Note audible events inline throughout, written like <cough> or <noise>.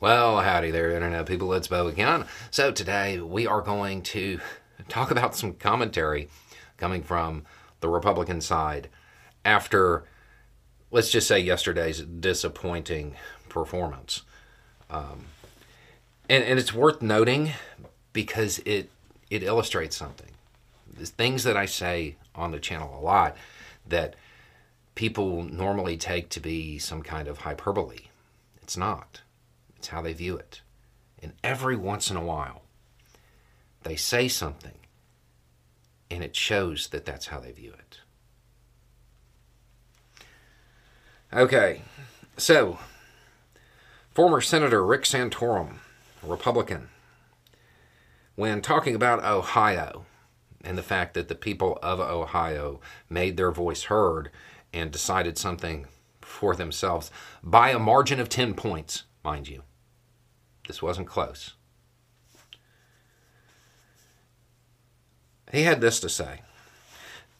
Well, howdy there, Internet people. It's Beau again. So, today we are going to <laughs> talk about some commentary coming from the Republican side after, let's just say, yesterday's disappointing performance. Um, and, and it's worth noting because it, it illustrates something. There's things that I say on the channel a lot that people normally take to be some kind of hyperbole. It's not it's how they view it. And every once in a while, they say something, and it shows that that's how they view it. Okay, so former Senator Rick Santorum, Republican, when talking about Ohio and the fact that the people of Ohio made their voice heard and decided something for themselves by a margin of 10 points, mind you. This wasn't close. He had this to say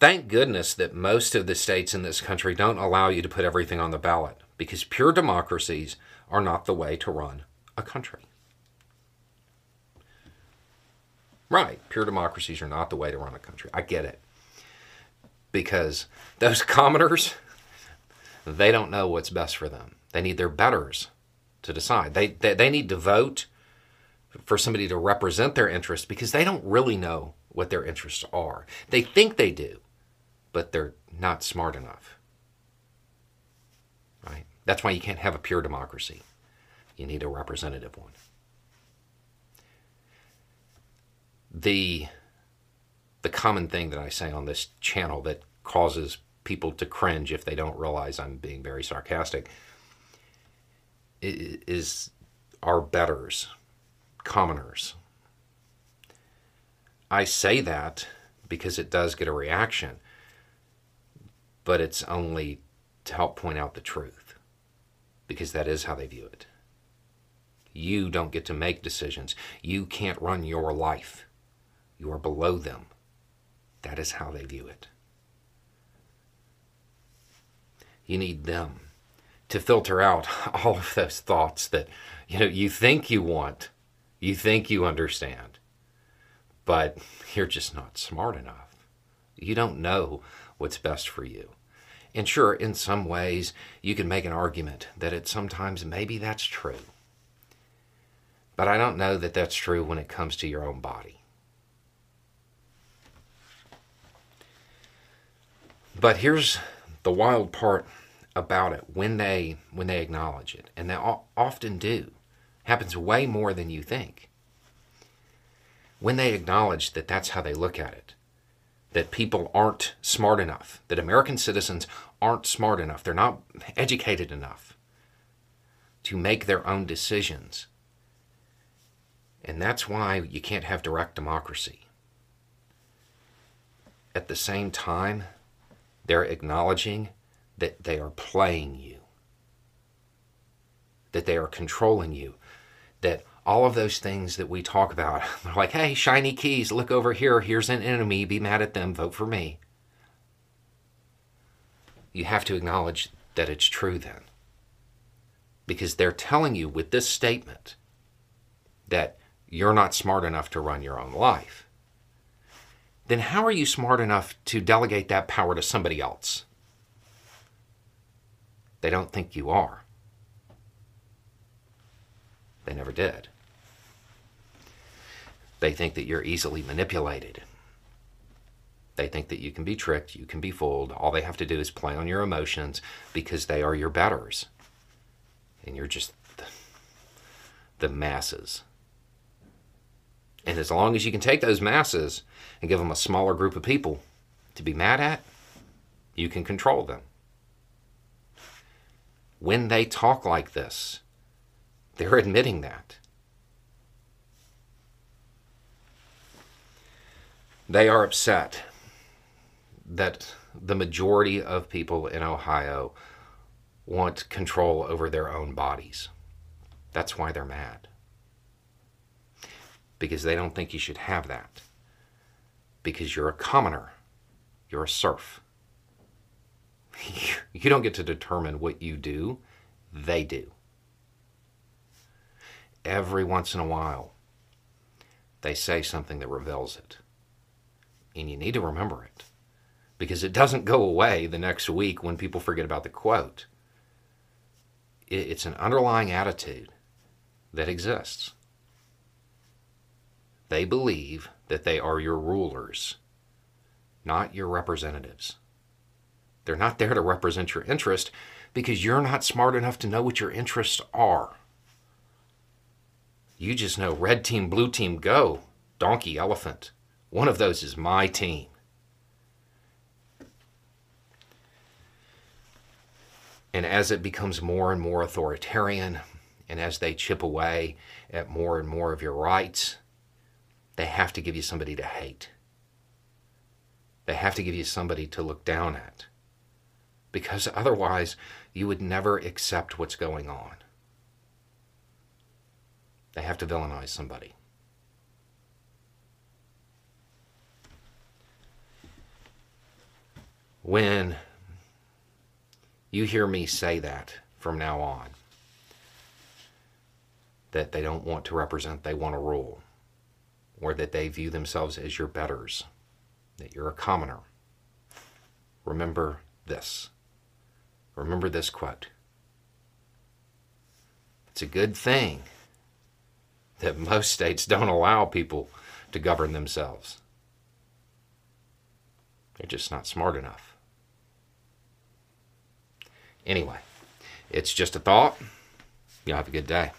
Thank goodness that most of the states in this country don't allow you to put everything on the ballot because pure democracies are not the way to run a country. Right, pure democracies are not the way to run a country. I get it. Because those <laughs> commoners, they don't know what's best for them. They need their betters to decide. They, they, they need to vote for somebody to represent their interests because they don't really know what their interests are. They think they do, but they're not smart enough. Right? That's why you can't have a pure democracy. You need a representative one. The the common thing that I say on this channel that causes people to cringe if they don't realize I'm being very sarcastic is our betters, commoners. I say that because it does get a reaction, but it's only to help point out the truth, because that is how they view it. You don't get to make decisions. You can't run your life. You are below them. That is how they view it. You need them to filter out <laughs> all of those thoughts that you know you think you want, you think you understand, but you're just not smart enough. You don't know what's best for you. And sure, in some ways, you can make an argument that it sometimes maybe that's true. But I don't know that that's true when it comes to your own body. But here's the wild part about it when they when they acknowledge it. And they often do. Happens way more than you think. When they acknowledge that that's how they look at it that people aren't smart enough that american citizens aren't smart enough they're not educated enough to make their own decisions. And that's why you can't have direct democracy. At the same time they're acknowledging that they are playing you, that they are controlling you, that all of those things that we talk about, <laughs> they're like, hey, shiny keys, look over here, here's an enemy, be mad at them, vote for me. You have to acknowledge that it's true then. Because they're telling you with this statement that you're not smart enough to run your own life. Then how are you smart enough to delegate that power to somebody else? They don't think you are. They never did. They think that you're easily manipulated. They think that you can be tricked, you can be fooled. All they have to do is play on your emotions because they are your betters. And you're just the, the masses. And as long as you can take those masses and give them a smaller group of people to be mad at, you can control them when they talk like this. They're admitting that. They are upset that the majority of people in Ohio want control over their own bodies. That's why they're mad. Because they don't think you should have that. Because you're a commoner, you're a serf. <laughs> You don't get to determine what you do, they do. every once in a while, they say something that reveals it. And you need to remember it because it doesn't go away the next week when people forget about the quote. It's an underlying attitude that exists. They believe that they are your rulers, not your representatives. They're not there to represent your interest because you're not smart enough to know what your interests are. You just know red team, blue team, go, donkey, elephant. One of those is my team. And as it becomes more and more authoritarian, and as they chip away at more and more of your rights, they have to give you somebody to hate. They have to give you somebody to look down at. Because otherwise, you would never accept what's going on. They have to villainize somebody. When you hear me say that from now on, that they don't want to represent, they want to rule, or that they view themselves as your betters, that you're a commoner. Remember this. Remember this quote. It's a good thing that most states don't allow people to govern themselves. They're just not smart enough. Anyway, it's just a thought. You have a good day.